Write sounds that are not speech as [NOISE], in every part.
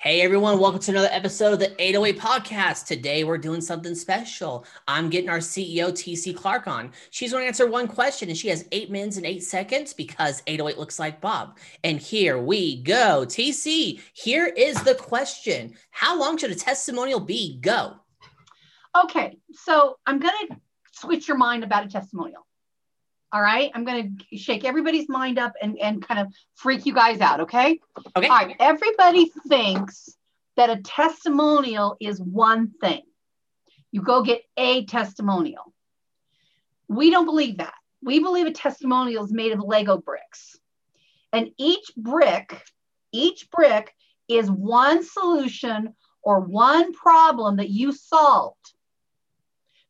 Hey everyone, welcome to another episode of the 808 podcast. Today we're doing something special. I'm getting our CEO TC Clark on. She's going to answer one question and she has 8 minutes and 8 seconds because 808 looks like Bob. And here we go. TC, here is the question. How long should a testimonial be? Go. Okay, so I'm going to switch your mind about a testimonial. All right. I'm going to shake everybody's mind up and, and kind of freak you guys out. Okay. Okay. All right. Everybody thinks that a testimonial is one thing. You go get a testimonial. We don't believe that. We believe a testimonial is made of Lego bricks. And each brick, each brick is one solution or one problem that you solved.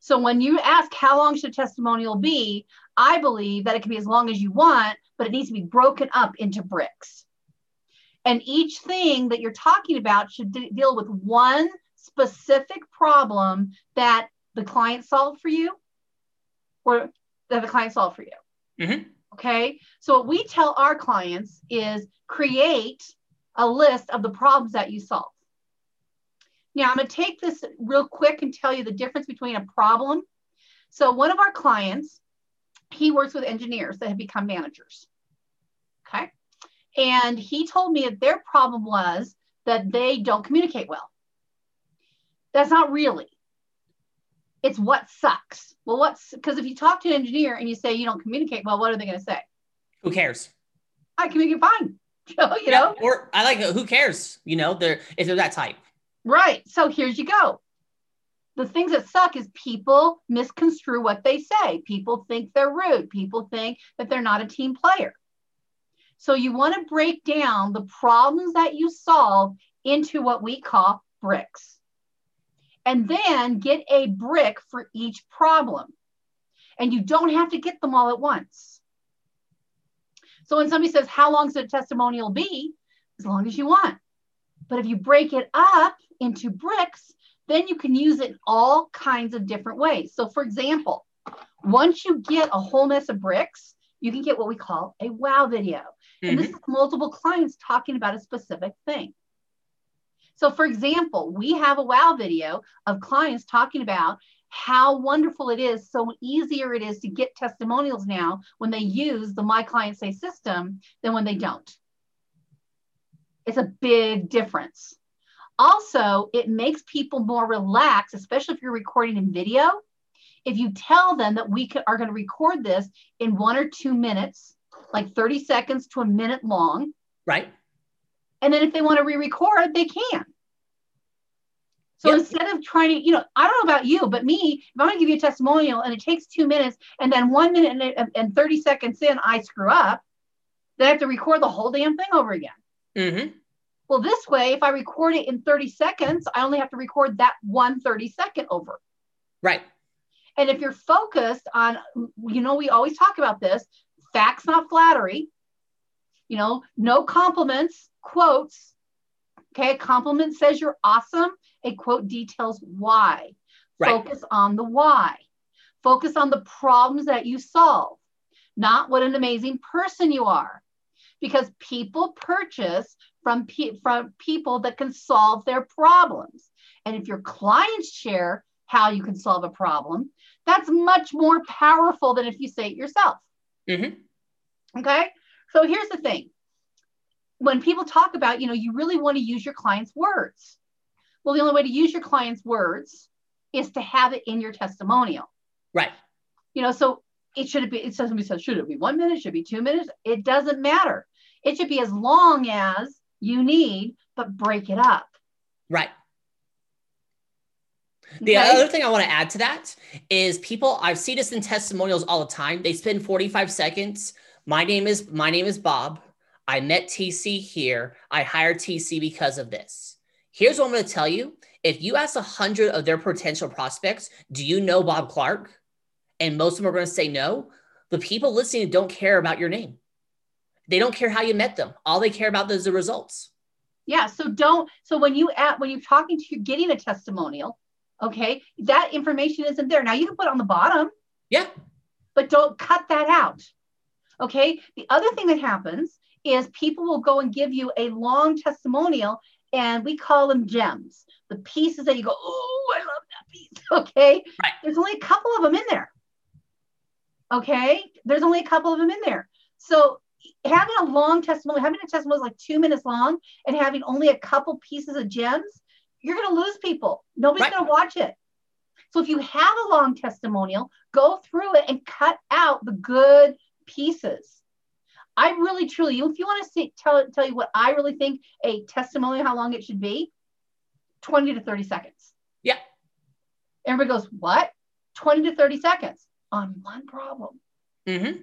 So when you ask how long should a testimonial be, I believe that it can be as long as you want, but it needs to be broken up into bricks. And each thing that you're talking about should d- deal with one specific problem that the client solved for you or that the client solved for you. Mm-hmm. Okay. So what we tell our clients is create a list of the problems that you solve. Now I'm going to take this real quick and tell you the difference between a problem. So one of our clients he works with engineers that have become managers. Okay. And he told me that their problem was that they don't communicate well. That's not really. It's what sucks. Well, what's because if you talk to an engineer and you say you don't communicate well, what are they going to say? Who cares? I communicate fine. [LAUGHS] you know, or I like who cares? You know, they're if they're that type. Right. So here's you go the things that suck is people misconstrue what they say. People think they're rude. People think that they're not a team player. So you want to break down the problems that you solve into what we call bricks. And then get a brick for each problem. And you don't have to get them all at once. So when somebody says, How long should a testimonial be? As long as you want. But if you break it up into bricks, then you can use it in all kinds of different ways. So, for example, once you get a whole mess of bricks, you can get what we call a wow video. Mm-hmm. And this mm-hmm. is multiple clients talking about a specific thing. So, for example, we have a wow video of clients talking about how wonderful it is, so easier it is to get testimonials now when they use the My Client Say system than when they don't. It's a big difference. Also, it makes people more relaxed, especially if you're recording in video. If you tell them that we are going to record this in one or two minutes, like 30 seconds to a minute long. Right. And then if they want to re record, they can. So yep. instead of trying to, you know, I don't know about you, but me, if I'm going to give you a testimonial and it takes two minutes and then one minute and, and 30 seconds in, I screw up, then I have to record the whole damn thing over again. Mm-hmm. Well, this way, if I record it in 30 seconds, I only have to record that one 30 second over. Right. And if you're focused on, you know, we always talk about this facts, not flattery, you know, no compliments, quotes. Okay. A compliment says you're awesome. A quote details why. Right. Focus on the why. Focus on the problems that you solve, not what an amazing person you are. Because people purchase from, pe- from people that can solve their problems. And if your clients share how you can solve a problem, that's much more powerful than if you say it yourself. Mm-hmm. Okay. So here's the thing when people talk about, you know, you really want to use your client's words. Well, the only way to use your client's words is to have it in your testimonial. Right. You know, so it should be, it doesn't be so, should it be one minute? Should it be two minutes? It doesn't matter. It should be as long as you need, but break it up. Right. The okay. other thing I want to add to that is people, I've seen this in testimonials all the time. They spend 45 seconds. My name is my name is Bob. I met TC here. I hired TC because of this. Here's what I'm going to tell you. If you ask a hundred of their potential prospects, do you know Bob Clark? And most of them are going to say no. The people listening don't care about your name. They don't care how you met them. All they care about is the results. Yeah. So don't. So when you at when you're talking to you're getting a testimonial, okay, that information isn't there. Now you can put on the bottom. Yeah. But don't cut that out. Okay. The other thing that happens is people will go and give you a long testimonial and we call them gems. The pieces that you go, oh, I love that piece. [LAUGHS] Okay. Right. There's only a couple of them in there. Okay. There's only a couple of them in there. So having a long testimony, having a testimony like two minutes long and having only a couple pieces of gems, you're going to lose people. Nobody's Right. going to watch it. So if you have a long testimonial, go through it and cut out the good pieces. I really, truly, if you want to see, tell, tell you what I really think a testimonial, how long it should be, 20 to 30 seconds. Yeah. Everybody goes, what? 20 to 30 seconds on one problem. Mm-hmm.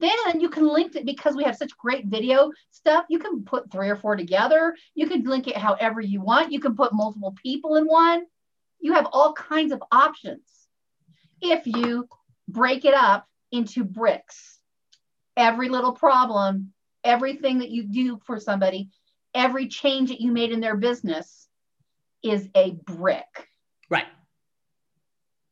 Then you can link it because we have such great video stuff. You can put three or four together. You can link it however you want. You can put multiple people in one. You have all kinds of options if you break it up into bricks. Every little problem, everything that you do for somebody, every change that you made in their business is a brick. Right.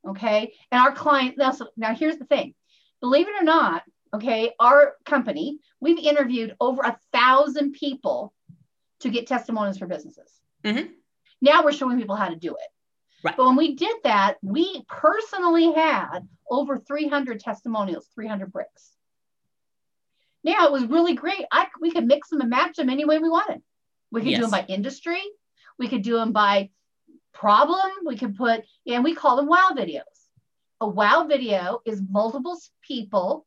Okay. And our client, now, so, now here's the thing believe it or not, okay, our company, we've interviewed over a thousand people to get testimonials for businesses. Mhm. Now we're showing people how to do it. Right. But when we did that, we personally had over 300 testimonials, 300 bricks. Now it was really great. I, we could mix them and match them any way we wanted. We could do them by industry. We could do them by problem. We could put, and we call them wow videos. A wow video is multiple people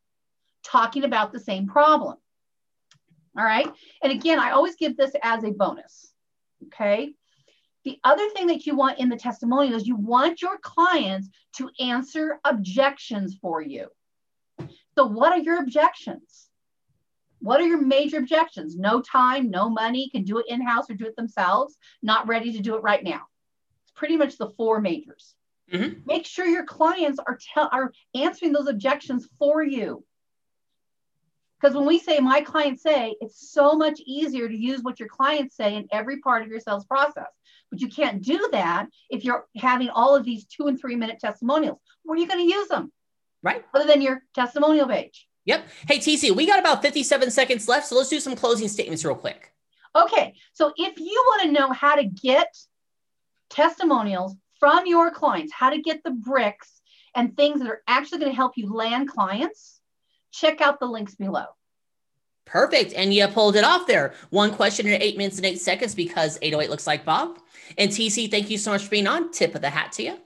talking about the same problem. All right. And again, I always give this as a bonus. Okay. The other thing that you want in the testimonial is you want your clients to answer objections for you. So, what are your objections? What are your major objections? No time, no money, can do it in house or do it themselves, not ready to do it right now. It's pretty much the four majors. Mhm. Make sure your clients are tell are answering those objections for you. Because when we say my clients say, it's so much easier to use what your clients say in every part of your sales process. But you can't do that if you're having all of these two and three minute testimonials. Where are you going to use them Right. other than your testimonial page? Yep. Hey, TC, we got about 57 seconds left. So let's do some closing statements real quick. Okay, so if you want to know how to get testimonials from your clients, how to get the bricks and things that are actually going to help you land clients, check out the links below. Perfect. And you pulled it off there. One question in eight minutes and eight seconds because 808 looks like Bob. And TC, thank you so much for being on. Tip of the hat to you.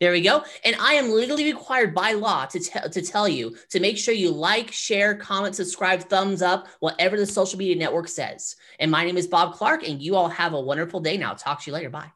There we go. And I am legally required by law to, to tell you to make sure you like, share, comment, subscribe, thumbs up, whatever the social media network says. And my name is Bob Clark, and you all have a wonderful day now. Talk to you later. Bye.